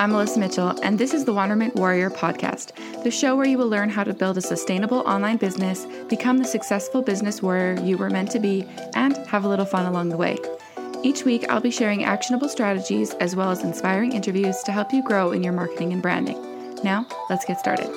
I'm Melissa Mitchell, and this is the Wandermint Warrior podcast, the show where you will learn how to build a sustainable online business, become the successful business warrior you were meant to be, and have a little fun along the way. Each week, I'll be sharing actionable strategies as well as inspiring interviews to help you grow in your marketing and branding. Now, let's get started.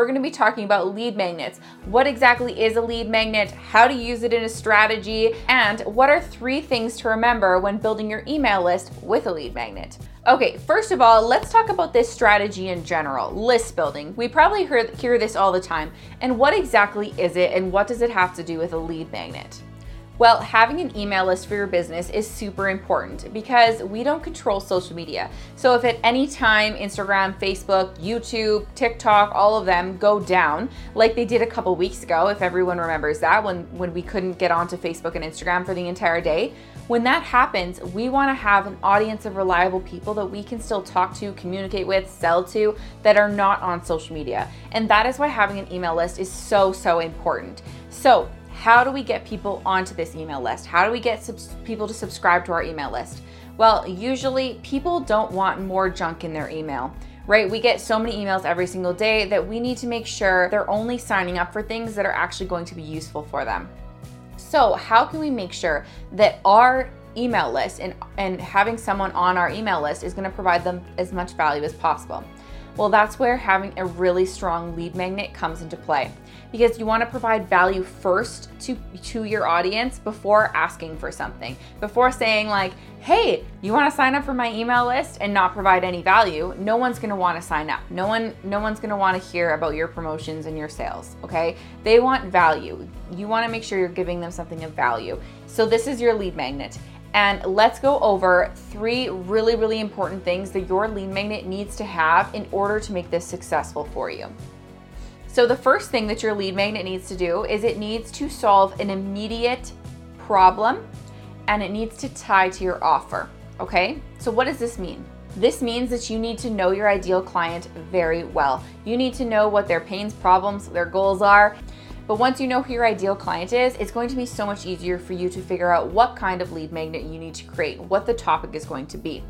We're going to be talking about lead magnets. What exactly is a lead magnet? How to use it in a strategy? And what are three things to remember when building your email list with a lead magnet? Okay, first of all, let's talk about this strategy in general list building. We probably hear, hear this all the time. And what exactly is it, and what does it have to do with a lead magnet? Well, having an email list for your business is super important because we don't control social media. So if at any time Instagram, Facebook, YouTube, TikTok, all of them go down, like they did a couple weeks ago, if everyone remembers that, when, when we couldn't get onto Facebook and Instagram for the entire day, when that happens, we want to have an audience of reliable people that we can still talk to, communicate with, sell to that are not on social media. And that is why having an email list is so, so important. So, how do we get people onto this email list? How do we get subs- people to subscribe to our email list? Well, usually people don't want more junk in their email right? We get so many emails every single day that we need to make sure they're only signing up for things that are actually going to be useful for them. So, how can we make sure that our email list and, and having someone on our email list is going to provide them as much value as possible? Well, that's where having a really strong lead magnet comes into play because you want to provide value first to, to your audience before asking for something. Before saying, like, hey, you want to sign up for my email list and not provide any value, no one's going to want to sign up. No one no one's going to want to hear about your promotions and your sales, okay? They want value. You want to make sure you're giving them something of value. So this is your lead magnet. And let's go over three really, really important things that your lead magnet needs to have in order to make this successful for you. So, the first thing that your lead magnet needs to do is it needs to solve an immediate problem and it needs to tie to your offer. Okay, so what does this mean? This means that you need to know your ideal client very well. You need to know what their pains, problems, their goals are. But once you know who your ideal client is, it's going to be so much easier for you to figure out what kind of lead magnet you need to create, what the topic is going to be.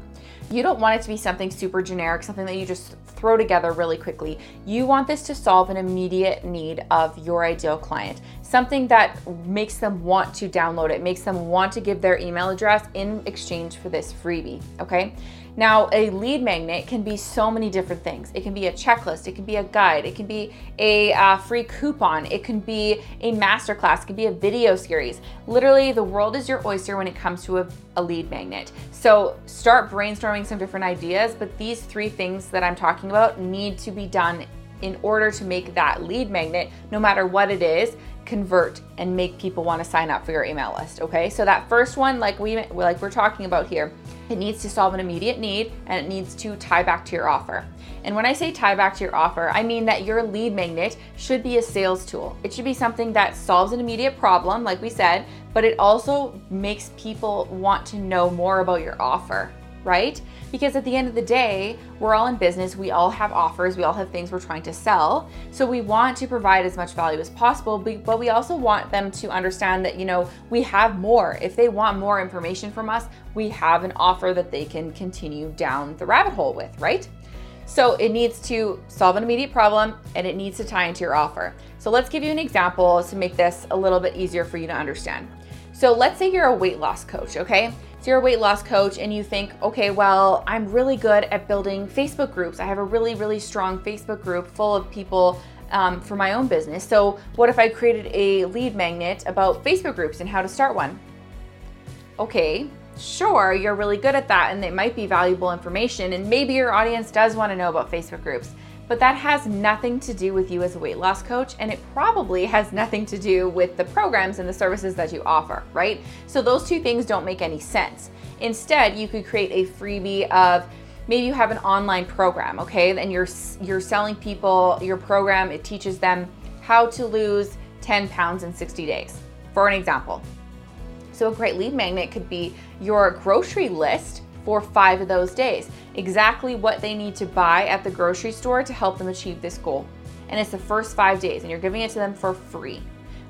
You don't want it to be something super generic, something that you just throw together really quickly. You want this to solve an immediate need of your ideal client, something that makes them want to download it, makes them want to give their email address in exchange for this freebie, okay? Now, a lead magnet can be so many different things. It can be a checklist, it can be a guide, it can be a uh, free coupon, it can be a masterclass, it can be a video series. Literally, the world is your oyster when it comes to a, a lead magnet. So, start brainstorming some different ideas, but these three things that I'm talking about need to be done in order to make that lead magnet, no matter what it is, convert and make people want to sign up for your email list. Okay, so that first one, like we like we're talking about here, it needs to solve an immediate need and it needs to tie back to your offer. And when I say tie back to your offer, I mean that your lead magnet should be a sales tool. It should be something that solves an immediate problem, like we said, but it also makes people want to know more about your offer right? Because at the end of the day, we're all in business, we all have offers, we all have things we're trying to sell. So we want to provide as much value as possible, but we also want them to understand that, you know, we have more. If they want more information from us, we have an offer that they can continue down the rabbit hole with, right? So it needs to solve an immediate problem and it needs to tie into your offer. So let's give you an example to make this a little bit easier for you to understand. So let's say you're a weight loss coach, okay? So you're a weight loss coach and you think, okay, well, I'm really good at building Facebook groups. I have a really, really strong Facebook group full of people um, for my own business. So what if I created a lead magnet about Facebook groups and how to start one? Okay, sure, you're really good at that and it might be valuable information. And maybe your audience does want to know about Facebook groups but that has nothing to do with you as a weight loss coach, and it probably has nothing to do with the programs and the services that you offer, right? So those two things don't make any sense. Instead, you could create a freebie of maybe you have an online program, okay? And you're you're selling people your program, it teaches them how to lose 10 pounds in 60 days. For an example. So a great lead magnet could be your grocery list for 5 of those days exactly what they need to buy at the grocery store to help them achieve this goal. And it's the first five days, and you're giving it to them for free.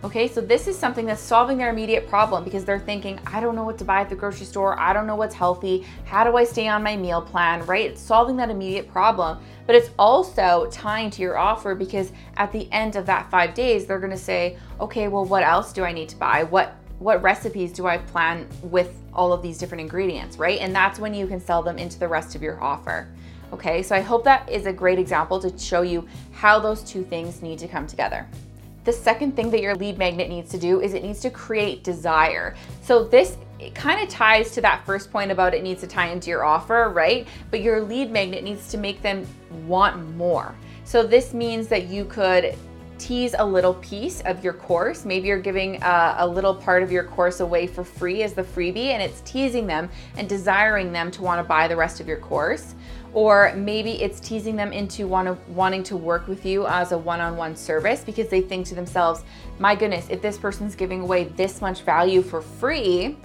Okay, so this is something that's solving their immediate problem because they're thinking, I don't know what to buy at the grocery store. I don't know what's healthy. How do I stay on my meal plan, right? It's solving that immediate problem, but it's also tying to your offer because at the end of that five days, they're gonna say, okay, well, what else do I need to buy? What what recipes do I plan with all of these different ingredients, right? And that's when you can sell them into the rest of your offer. Okay, so I hope that is a great example to show you how those two things need to come together. The second thing that your lead magnet needs to do is it needs to create desire. So this it kind of ties to that first point about it needs to tie into your offer, right? But your lead magnet needs to make them want more. So this means that you could tease a little piece of your course. Maybe you're giving a, a, little part of your course away for free as the freebie, and it's teasing them and desiring them to want to buy the rest of your course. Or maybe it's teasing them into wanna, wanting to work with you as a one on one service because they think to themselves, my goodness, if this person's giving away this much value for free,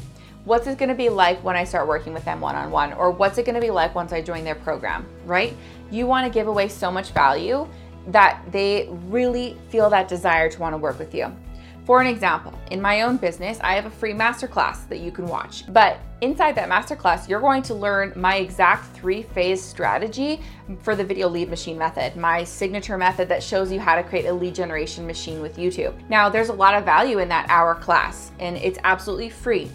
what's it gonna be like when I start working with them one on one? Or what's it gonna be like once I join their program, right? You wanna give away so much value that they really feel that desire to want to work with you. For an example, in my own business, I have a free masterclass that you can watch. But inside that masterclass, you're going to learn my exact three phase strategy for the video lead machine method, my signature method that shows you how to create a lead generation machine with YouTube. Now, there's a lot of value in that hour class, and it's absolutely free.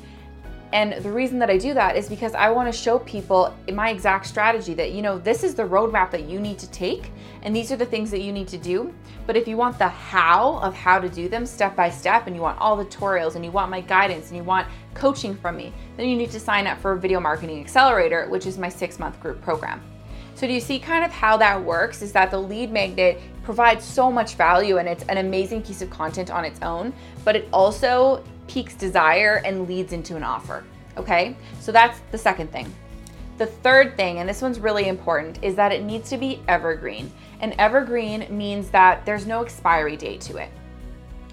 And the reason that I do that is because I want to show people my exact strategy that, you know, this is the roadmap that you need to take, and these are the things that you need to do. But if you want the how of how to do them step by step, and you want all the tutorials, and you want my guidance, and you want coaching from me, then you need to sign up for Video Marketing Accelerator, which is my six month group program. So, do you see kind of how that works? Is that the lead magnet provides so much value and it's an amazing piece of content on its own, but it also piques desire and leads into an offer. Okay, so that's the second thing. The third thing, and this one's really important, is that it needs to be evergreen. And evergreen means that there's no expiry date to it.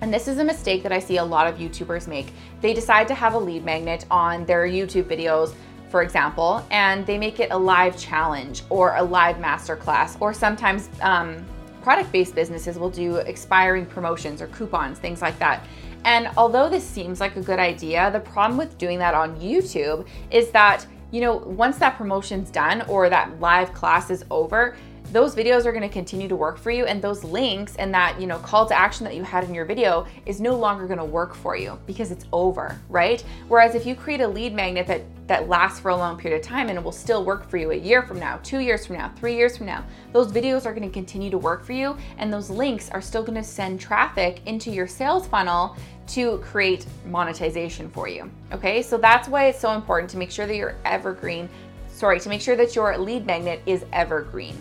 And this is a mistake that I see a lot of YouTubers make. They decide to have a lead magnet on their YouTube videos, for example, and they make it a live challenge or a live masterclass, or sometimes um, product based businesses will do expiring promotions or coupons, things like that. And although this seems like a good idea, the problem with doing that on YouTube is that, you know, once that promotion's done or that live class is over, those videos are going to continue to work for you and those links and that you know call to action that you had in your video is no longer going to work for you because it's over right? Whereas if you create a lead magnet that that lasts for a long period of time and it will still work for you a year from now two years from now three years from now those videos are going to continue to work for you and those links are still going to send traffic into your sales funnel to create monetization for you okay? So that's why it's so important to make sure that your evergreen sorry to make sure that your lead magnet is evergreen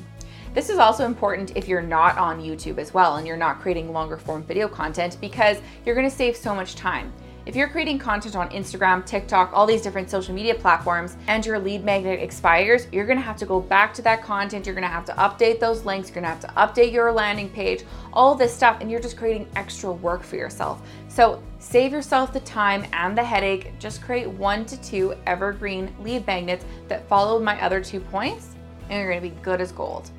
this is also important if you're not on YouTube as well and you're not creating longer form video content because you're gonna save so much time. If you're creating content on Instagram, TikTok, all these different social media platforms, and your lead magnet expires, you're gonna have to go back to that content. You're gonna have to update those links. You're gonna have to update your landing page, all this stuff, and you're just creating extra work for yourself. So save yourself the time and the headache. Just create one to two evergreen lead magnets that follow my other two points, and you're gonna be good as gold.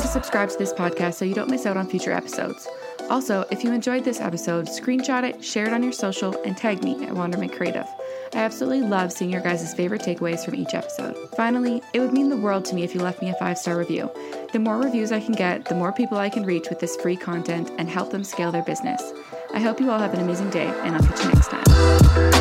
To subscribe to this podcast so you don't miss out on future episodes. Also, if you enjoyed this episode, screenshot it, share it on your social, and tag me at Wandermint Creative. I absolutely love seeing your guys' favorite takeaways from each episode. Finally, it would mean the world to me if you left me a five star review. The more reviews I can get, the more people I can reach with this free content and help them scale their business. I hope you all have an amazing day, and I'll catch you next time.